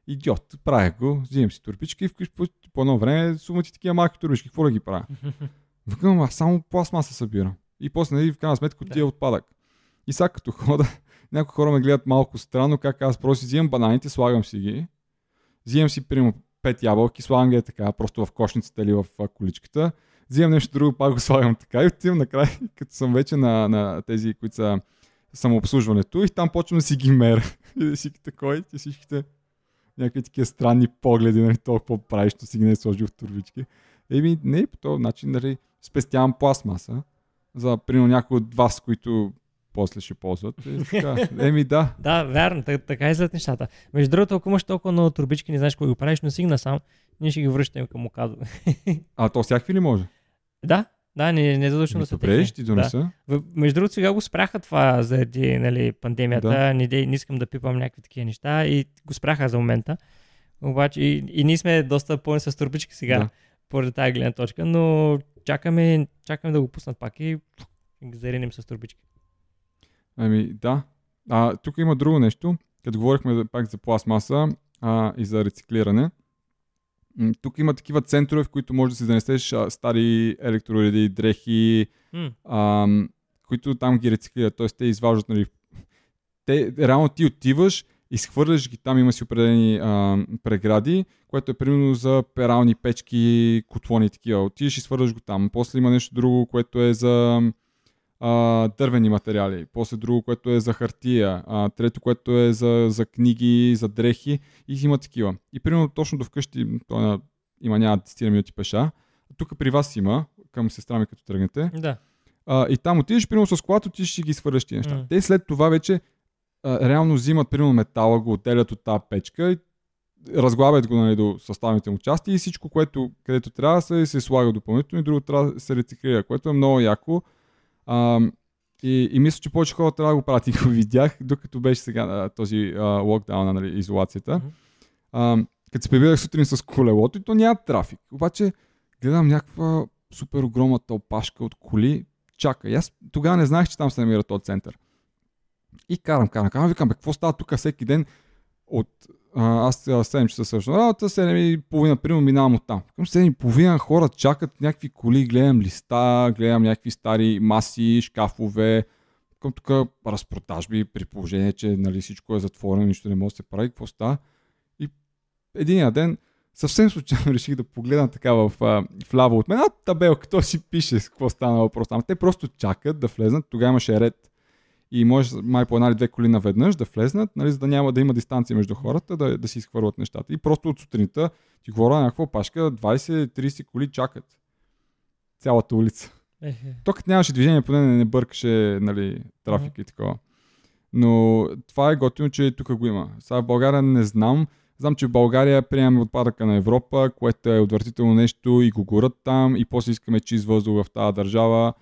идиот, правя го, взимам си турбички и в- по, по едно време сумат ти такива малки турбички, какво да ги правя? [LAUGHS] Викам, аз само пластмаса събирам. И после, нали, в крайна сметка, отива отпадък. И сега като хода, [LAUGHS] някои хора ме гледат малко странно, как аз просто си взимам бананите, слагам си ги, взимам си, примерно, пет ябълки, слагам ги така, просто в кошницата или в количката, взимам нещо друго, пак го слагам така и отивам накрая, [LAUGHS] като съм вече на, на тези, които са самообслужването и там почвам да си ги меря. [LAUGHS] И да си такой, и всичките някакви такива странни погледи, нали, толкова правиш, що си ги не е сложил в турбички. Еми, не, по този начин, нали, спестявам пластмаса за, примерно, някои от вас, които после ще ползват. И, така. Еми, да. Да, вярно, та- така излизат нещата. Между другото, ако имаш толкова много турбички, не знаеш какво го правиш, но сигна сам, ние ще ги връщаме към Окадо. А то всякакви ли може? да, да, не, не е задължително Еми, да са добре, ще ти донеса. В- Между другото, сега го спряха това заради нали, пандемията. Да. Да. Не, не искам да пипам някакви такива неща и го спряха за момента. Обаче и, и ние сме доста пълни с турбички сега, Да. да. поради тази гледна точка, но чакаме, чакаме да го пуснат пак и ги заринем с турбички. Ами, да. А, тук има друго нещо. Като говорихме пак за пластмаса а, и за рециклиране. Тук има такива центрове, в които можеш да си занесеш а, стари електроуреди, дрехи, М, ам, които там ги рециклират. Т.е. те изваждат, нали, те, реално ти отиваш, изхвърляш ги, там има си определени ам, прегради, което е примерно за перални печки, котлони и такива. Отиваш и свърляш го там. После има нещо друго, което е за а, дървени материали. После друго, което е за хартия. А, трето, което е за, за книги, за дрехи. И има такива. И примерно точно до вкъщи, то на, има няма 10 минути пеша. Тук при вас има, към сестра ми като тръгнете. да. А, и там отидеш, примерно с колата, отидеш и ги свърляш тия неща. М. Те след това вече а, реално взимат, примерно метала, го отделят от тази печка и разглабят го нали, до съставните му части и всичко, което където трябва се, се слага допълнително и друго трябва да се рециклира, което е много яко. А, и, и мисля, че повече хора трябва да го правят и [LAUGHS] го видях, докато беше сега този а, локдаун, нали, изолацията. А, като се прибирах сутрин с колелото и то няма трафик. Обаче гледам някаква супер огромна тълпашка от коли. Чака. И аз тогава не знаех, че там се намира този център. И карам, карам, карам. Викам, бе, какво става тук всеки ден от аз сега 7 часа свършвам работа, 7 и половина, примерно минавам от там. Към 7 и половина хора чакат някакви коли, гледам листа, гледам някакви стари маси, шкафове, към тук разпродажби, при положение, че нали, всичко е затворено, нищо не може да се прави, какво става. И един ден съвсем случайно [LAUGHS] реших да погледна така в, а, вляво от мен, а табелка, то си пише какво стана въпрос. Ама те просто чакат да влезнат, тогава имаше ред и може май по една или две коли наведнъж да влезнат, нали, за да няма да има дистанция между хората, да, да си изхвърлят нещата. И просто от сутринта ти говоря на някаква пашка, 20-30 коли чакат. Цялата улица. Ехе. То като нямаше движение, поне не, не бъркаше нали, трафик и такова. Но това е готино, че тук го има. Сега в България не знам. Знам, че в България приемаме отпадъка на Европа, което е отвратително нещо и го горят там и после искаме чист въздух в тази държава.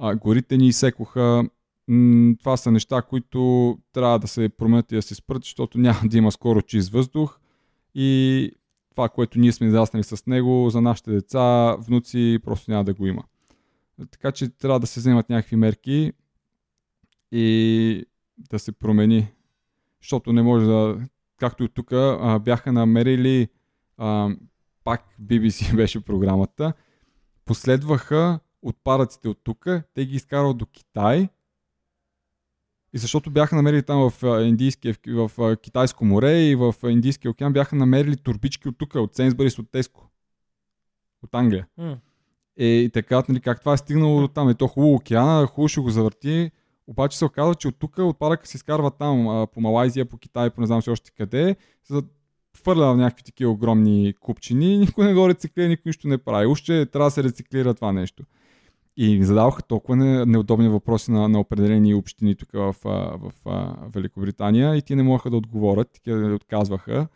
А, горите ни изсекоха. Това са неща, които трябва да се променят и да се спрат, защото няма да има скоро чист въздух. И това, което ние сме израснали с него, за нашите деца, внуци, просто няма да го има. Така че трябва да се вземат някакви мерки и да се промени. Защото не може да. Както и тук бяха намерили, а, пак BBC [LAUGHS] беше програмата, последваха отпадъците от тук, те ги изкарват до Китай. И защото бяха намерили там в, Индийския, в, Китайско море и в Индийския океан бяха намерили турбички от тук, от Сейнсбърис, от Теско. От Англия. Е, и така, нали, как това е стигнало до там. Е то хубаво океана, хубаво ще го завърти, обаче се оказва, че от тук отпадъка се изкарва там, по Малайзия, по Китай, по не знам си още къде, за хвърля в някакви такива огромни купчини, никой не го рециклира, никой нищо не прави. Още трябва да се рециклира това нещо. И задаваха толкова не, неудобни въпроси на, на определени общини тук в, в, в, в Великобритания и ти не могаха да отговорят, ти отказваха.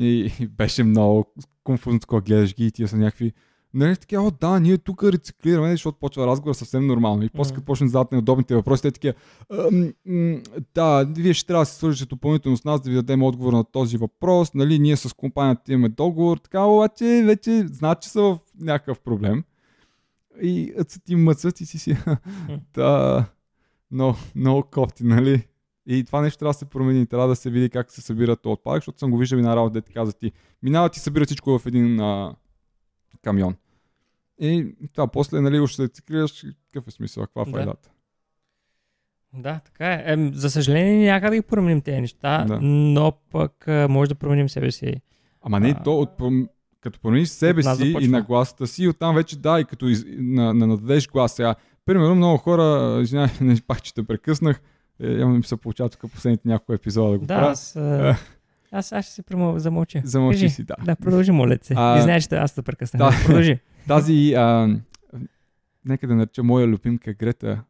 И, и беше много конфузно, когато гледаш ги и тия са някакви Нали, така, о, да, ние тук рециклираме, защото почва разговор съвсем нормално. И после, като почне да задават неудобните въпроси, те такива, да, вие ще трябва да се свържете допълнително с нас, да ви дадем отговор на този въпрос. Нали, ние с компанията имаме договор, така, обаче вече знаят, че са в някакъв проблем. И цъти мъцът и си си, да, но, много кофти, нали? И това нещо трябва да се промени. Трябва да се види как се събират отпадък, защото съм го виждал и на работа, де ти каза ти. Минават и събират всичко в един а, камион. И това после, нали, още рециклираш, какъв е смисъл, каква е файдата? Да, така е. е. За съжаление, някак да ги променим тези неща, да. но пък може да променим себе си. Ама не, а, то от, като промениш себе си и на гласата си, оттам вече да, и като из, на, на, нададеш глас сега. Примерно много хора, извинявай, [LAUGHS] пак, че те прекъснах, е, явно ми се получава тук последните няколко епизода да го да, правя. Аз, а... Аз, аз ще се премо, замълча. Замълчи Кажи. си, да. Да, продължи, моля се. А, и знаеш, че аз да прекъсна. Да. Продължи. [LAUGHS] Тази, а, нека да нареча моя любимка Грета,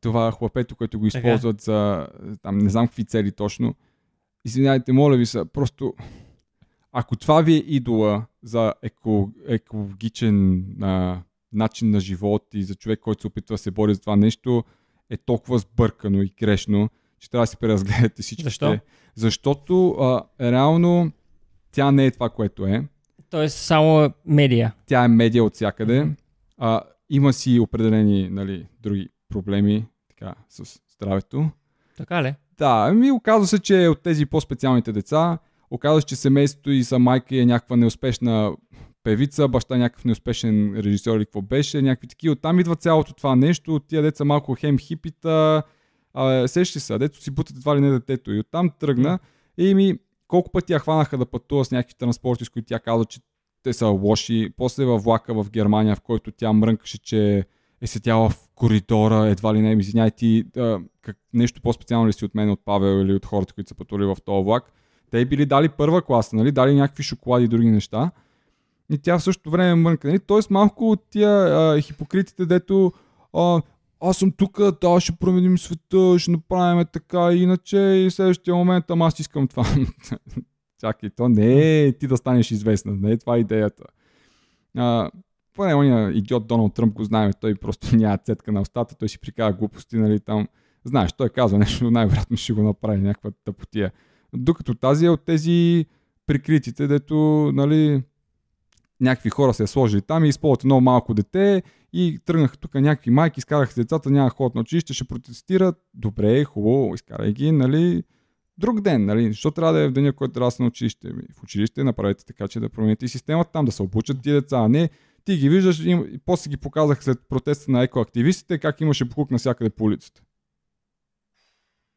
това хлапето, което го използват така. за, там не знам какви цели точно. Извинявайте, моля ви се, просто ако това ви е идола за еко, екологичен а, начин на живот и за човек, който се опитва да се бори за това нещо, е толкова сбъркано и грешно, че трябва да си преразгледате всички. Защо? Защото а, реално тя не е това, което е. Тоест само медия. Тя е медия от всякъде. А, има си определени нали, други проблеми така, с здравето. Така ли? Да, ми оказва се, че от тези по-специалните деца, оказва се, че семейството и са майка е някаква неуспешна певица, баща някакъв неуспешен режисьор или какво беше, някакви такива. Оттам идва цялото това нещо, тия деца малко хем хипита, а, сещи се, дето си бутат едва ли не детето. И оттам тръгна. И ми, колко пъти я хванаха да пътува с някакви транспорти, с които тя каза, че те са лоши. После във влака в Германия, в който тя мрънкаше, че е седяла в коридора, едва ли не, извиняй ти, а, как, нещо по-специално ли си от мен, от Павел или от хората, които са пътували в този влак. Те били дали първа класа, нали? дали някакви шоколади и други неща. И тя в същото време мрънка. Нали? Тоест малко от тия а, хипокритите, дето а, аз съм тук, да, ще променим света, ще направим така, иначе и в следващия момент, ама аз искам това. [LAUGHS] Чакай, то не е ти да станеш известна, не е това идеята. А, поне ония идиот Доналд Тръмп го знаем, той просто [LAUGHS] няма цетка на устата, той си прикава глупости, нали, там. Знаеш, той казва нещо, най-вероятно ще го направи някаква тъпотия. Докато тази е от тези прикритите, дето, нали, някакви хора се е сложили там и използват едно малко дете и тръгнаха тук някакви майки, изкараха децата, няма ход на училище, ще протестират. Добре, хубаво, изкарай ги, нали, друг ден, нали? Защо трябва да е в деня, който трябва да на училище? В училище направете така, че да промените системата там, да се обучат тия деца, а не ти ги виждаш и после ги показах след протеста на екоактивистите, как имаше буклук навсякъде по улицата.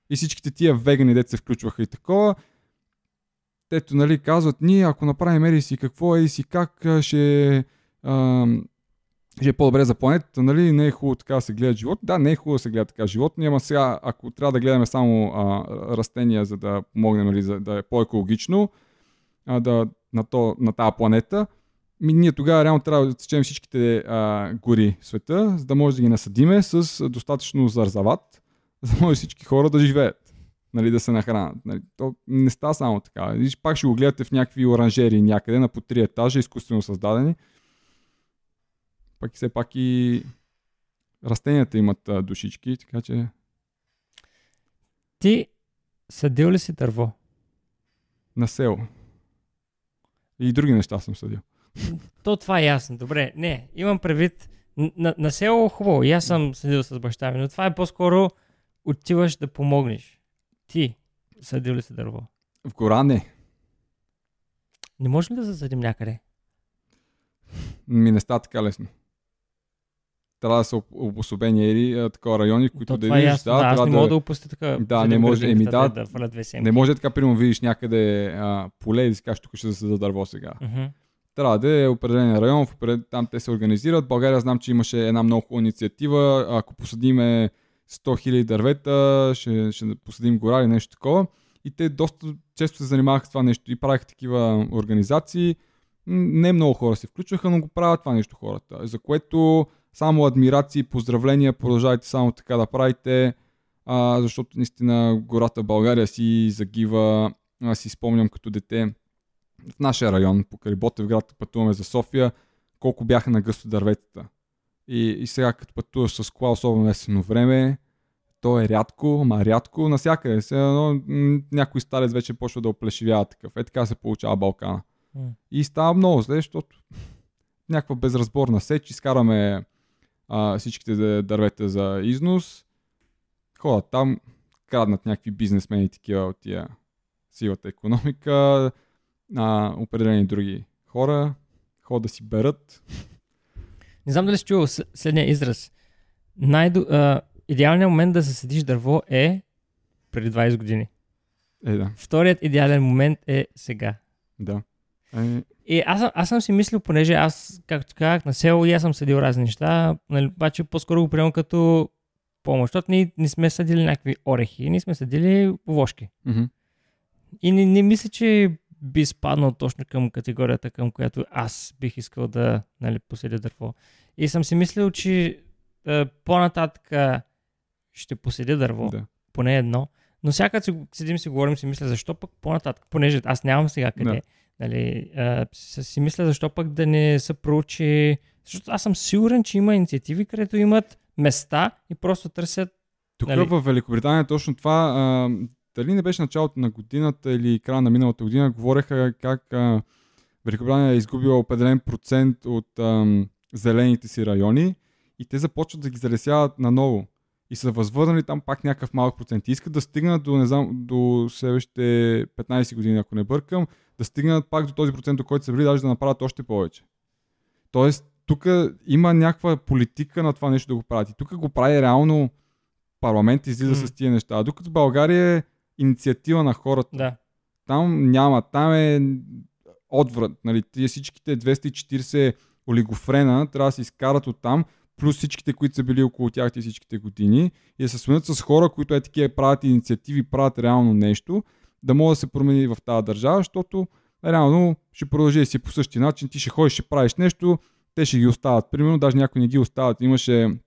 И всичките тия вегани деца се включваха и такова. Тето, нали, казват, ние ако направим ери си какво, ери си как ще, ам, ще е по-добре за планетата, нали? Не е хубаво така да се гледа живот. Да, не е хубаво да се гледа така живот, ама сега, ако трябва да гледаме само а, растения, за да помогнем, нали, за да е по-екологично а, да, на, то, на тази планета, ми, ние тогава реално трябва да отсечем всичките а, гори в света, за да може да ги насадиме с достатъчно зарзават, за да може всички хора да живеят, нали, да се нахранят. Нали. То не става само така. И пак ще го гледате в някакви оранжери някъде на по три етажа, изкуствено създадени пък все пак и растенията имат а, душички, така че... Ти съдил ли си дърво? На село. И други неща съм съдил. То това е ясно. Добре, не, имам предвид на, на село хубаво. И аз съм съдил с баща ми, но това е по-скоро отиваш да помогнеш. Ти съдил ли си дърво? В гора не. Не можем ли да засадим някъде? Ми не става така лесно трябва да са обособени или такова райони, които То, да видиш. Е да, да, аз не мога да, да опусти така. Да, не може, еми да, да, да не може така, примерно, видиш някъде а, поле и да си кажеш, тук ще засада дърво сега. Uh-huh. Трябва да е определен район, там те се организират. В България знам, че имаше една много хубава инициатива. Ако посадиме 100 000 дървета, ще, ще посадим гора или нещо такова. И те доста често се занимаваха с това нещо и правиха такива организации. Не много хора се включваха, но го правят това нещо хората. За което само адмирации, поздравления, продължавайте само така да правите, а, защото наистина гората България си загива. Аз си спомням като дете в нашия район, покрай Ботевград, пътуваме за София, колко бяха на гъсто дърветата. И, и сега като пътуваш с кола, особено есенно време, то е рядко, ма рядко навсякъде. Сега, но, някой старец вече почва да оплешивява такъв. Е така се получава Балкана. Mm. И става много зле, защото [LAUGHS] някаква безразборна сеч, изкараме а, всичките дървета за износ. Ходят там, краднат някакви бизнесмени такива от тия силата економика, а, определени други хора, ходят да си берат. [LAUGHS] Не знам дали си чувал следния израз. Най- а, идеалният момент да заседиш дърво е преди 20 години. Е, да. Вторият идеален момент е сега. Да. Е... И аз, аз съм си мислил, понеже аз, както казах, на село и аз съм съдил разни неща, нали, обаче по-скоро го приемам като помощ, защото ние не сме съдили някакви орехи, ние сме съдили вошки. Mm-hmm. И не, не мисля, че би спаднал точно към категорията, към която аз бих искал да нали, поседя дърво. И съм си мислил, че е, по-нататък ще поседя дърво, да. поне едно, но всяка си седим си говорим, си мисля, защо пък по-нататък, понеже аз нямам сега къде, да. нали, а, си мисля, защо пък да не се проучи, защото аз съм сигурен, че има инициативи, където имат места и просто търсят тук нали... в Великобритания точно това, а, дали не беше началото на годината или края на миналата година, говореха как а, Великобритания е изгубила определен процент от а, зелените си райони и те започват да ги залесяват наново. И са възвърнали там пак някакъв малък процент. И искат да стигнат до, не знам, до следващите 15 години, ако не бъркам, да стигнат пак до този процент, до който са били, даже да направят още повече. Тоест, тук има някаква политика на това нещо да го правят. И тук го прави реално парламент излиза mm. с тия неща. А докато България е инициатива на хората. Да. Там няма. Там е отврат. Нали, тия всичките 240 олигофрена трябва да се изкарат от там, плюс всичките, които са били около тях и всичките години и да се сменят с хора, които е такива правят инициативи, правят реално нещо, да може да се промени в тази държава, защото реално ще продължи си по същия начин, ти ще ходиш, ще правиш нещо, те ще ги остават. Примерно, даже някои не ги остават. Имаше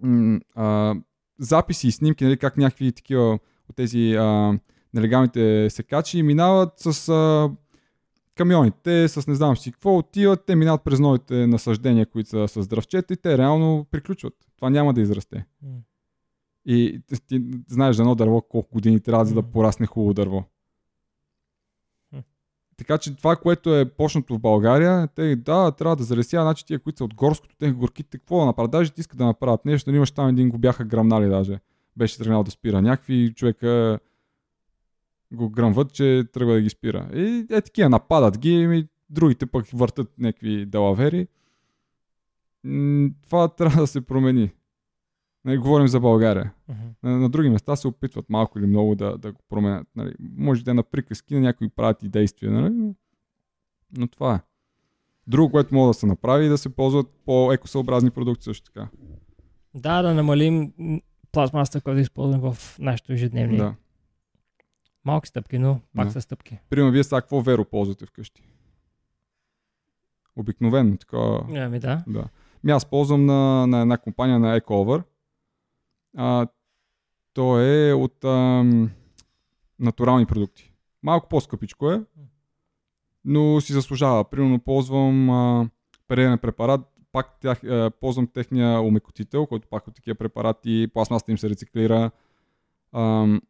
м- а, записи и снимки, нали, как някакви такива от тези а, нелегалните секачи минават с а, камионите, с не знам си какво, отиват, те минават през новите насъждения, които са с дръвчета и те реално приключват. Това няма да израсте. Mm. И ти знаеш за едно дърво колко години трябва за да порасне хубаво дърво. Така че това, което е почнато в България, те да, трябва да залесява, значи тия, които са от горското, те горките, какво да направят? Даже ти искат да направят нещо, имаш там един го бяха грамнали даже. Беше тръгнал да спира. Някакви човека го гръмват, че тръгва да ги спира. И е такива, нападат ги, и другите пък въртат някакви далавери. Това трябва да се промени. Нали, говорим за България. Uh-huh. На, на други места се опитват малко или много да, да го променят. Нали. Може да е на приказки, на някои правят и действия, нали? но, това е. Друго, което може да се направи, е да се ползват по-екосъобразни продукти също така. Да, да намалим пластмасата, която използваме в нашето ежедневие. Да. Малки стъпки, но пак да. са стъпки. Примерно, вие сега какво веро ползвате вкъщи? Обикновено, така. Ами да. да. Ми аз ползвам на, на една компания на EcoOver. А, то е от ам, натурални продукти. Малко по-скъпичко е, но си заслужава. Примерно ползвам а, перене препарат, пак тях, а, ползвам техния умекотител, който пак от такива препарати, пластмасата им се рециклира. Ам,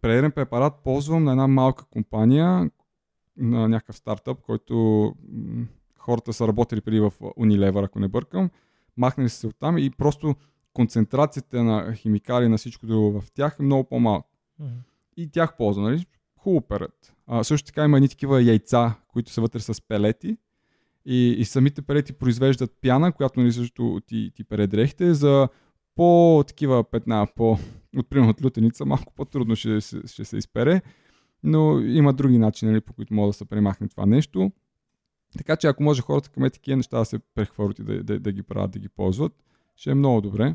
пререден препарат ползвам на една малка компания, на някакъв стартъп, който хората са работили преди в Unilever, ако не бъркам. Махнали се оттам и просто концентрацията на химикали на всичко друго в тях е много по-малка. Mm-hmm. И тях ползвам, нали? Хубаво перат. А, също така има едни такива яйца, които са вътре с пелети. И, и самите пелети произвеждат пяна, която нали, също ти, ти передрехте за по-такива петна, по, от примерно от лютеница, малко по-трудно ще, ще, ще се изпере, но има други начини, нали, по които може да се премахне това нещо. Така че ако може хората към такива неща да се прехвърлят и да, да, да ги правят, да ги ползват, ще е много добре.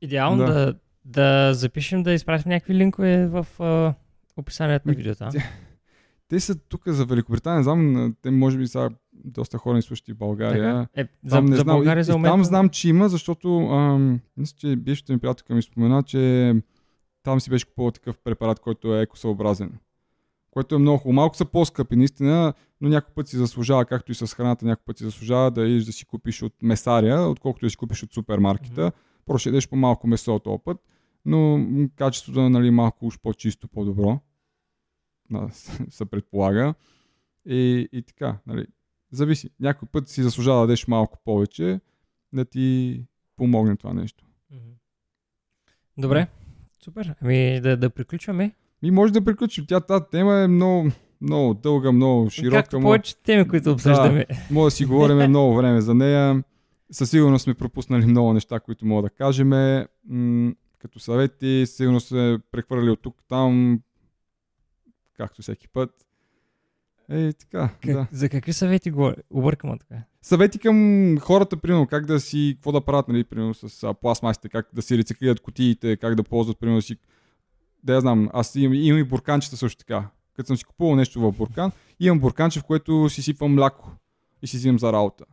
Идеално Да. да. да, запишем да изпратим някакви линкове в а, описанието на видеото. Те са тук за Великобритания, не знам, те може би са доста хора ни слушат и България. Така? Е, за, Там не за знам. България и, за момента. там знам, че има, защото ам, мисля, че бившата ми приятелка ми спомена, че там си беше купувал такъв препарат, който е екосъобразен. Което е много хубаво. Малко са по-скъпи, наистина, но някой път си заслужава, както и с храната, някой път си заслужава да идеш да си купиш от месаря, отколкото да си купиш от супермаркета. Мгм. Просто ще ядеш по-малко месо този път, но качеството е нали, малко уж по-чисто, по-добро. Да, [LAUGHS] се предполага. И, и така, нали, зависи. Някой път си заслужава да дадеш малко повече, да ти помогне това нещо. Добре, супер. Ами да, да приключваме. И може да приключим. Тя тази тема е много, много дълга, много широка. Както повече теми, които обсъждаме. [LAUGHS] може да си говорим [LAUGHS] много време за нея. Със сигурност сме пропуснали много неща, които мога да кажем. М- като съвети, сигурно се прехвърли от тук там, както всеки път. Е, така, Как, да. За какви съвети говори? Объркам така. Съвети към хората, примерно, как да си, какво да правят, нали, примерно, с а, пластмасите, как да си рециклират кутиите, как да ползват, примерно, си, да я знам, аз имам, имам и бурканчета също така. Като съм си купувал нещо в буркан, имам бурканче, в което си сипвам мляко и си взимам за работа.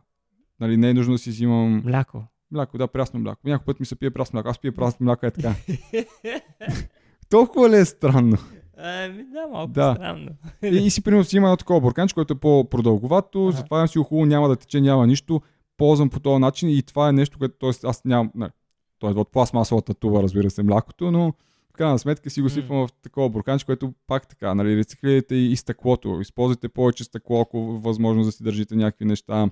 Нали, не е нужно да си взимам Мляко. мляко, да, прясно мляко. Някой път ми се пие прясно мляко, аз пия прясно мляко е така. [LAUGHS] Толкова ли е странно? Ами да, малко Да. странно. И, и си примерно си има едно такова бурканче, което е по-продълговато, Ага. затова си хубаво, няма да тече, няма нищо. Ползвам по този начин и това е нещо, което т.е. аз нямам. Не, то е от пластмасовата туба, разбира се, млякото, но в крайна сметка си го сипвам в такова бурканче, което пак така, нали, рециклирайте и, и стъклото. Използвайте повече стъкло, ако възможно да си държите някакви неща.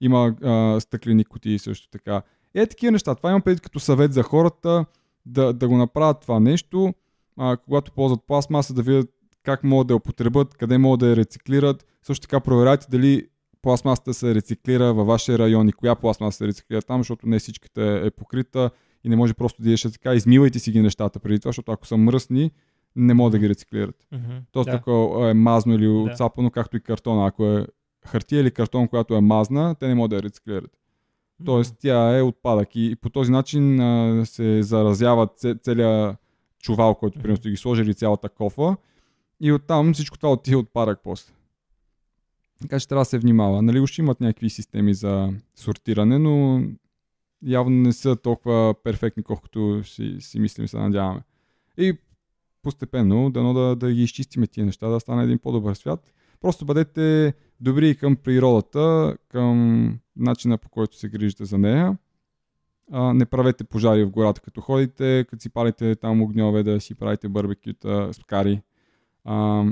Има а, стъклени кутии също така. Е, такива неща. Това имам предвид като съвет за хората да, да го направят това нещо, а, когато ползват пластмаса, да видят как могат да я употребят, къде могат да я рециклират. Също така проверяйте дали пластмасата се рециклира във вашия район и коя пластмаса се рециклира там, защото не всичката е покрита и не може просто да идеш така. Измивайте си ги нещата преди това, защото ако са мръсни, не могат да ги рециклират. Мгм. Тоест, Да. ако е мазно или отцапано, както и картона. Ако е хартия или картон, която е мазна, те не могат да я рециклират. Тоест, тя е отпадък и, и по този начин а, се заразява це, целият чувал, който примерно сте ги сложили цялата кофа и оттам всичко това отива отпадък после. Така че трябва да се внимава. Нали, уж имат някакви системи за сортиране, но явно не са толкова перфектни, колкото си, си мислим, се надяваме. И постепенно дано да, да ги изчистиме тия неща, да стане един по-добър свят. Просто бъдете добри към природата, към начина по който се грижите за нея. А, не правете пожари в гората като ходите, като си палите там огньове, да си правите барбекюта с кари. А,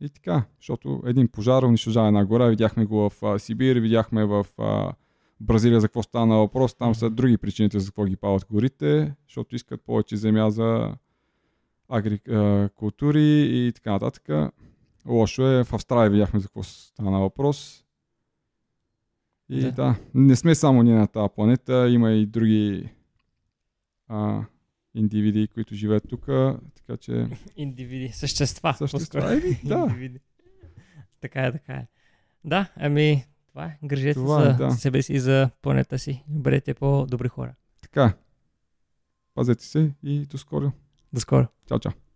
и така, защото един пожар унищожава една гора. Видяхме го в а, Сибир, видяхме в а, Бразилия за какво стана въпрос. Там са други причините за какво ги палят горите, защото искат повече земя за агрикултури и така нататък. Лошо е, в Австралия видяхме за какво стана въпрос. И да. Да. не сме само ние на тази планета, има и други а, индивиди, които живеят тук, така че [LAUGHS] Индивиди, същества. същества. Еми, да, Индивиди. Така е, така е. Да, ами това е. Грижете Това за е, да. себе си и за планета си. Бъдете по-добри хора. така. е. Пазете се и до скоро. До скоро. Чао, чао.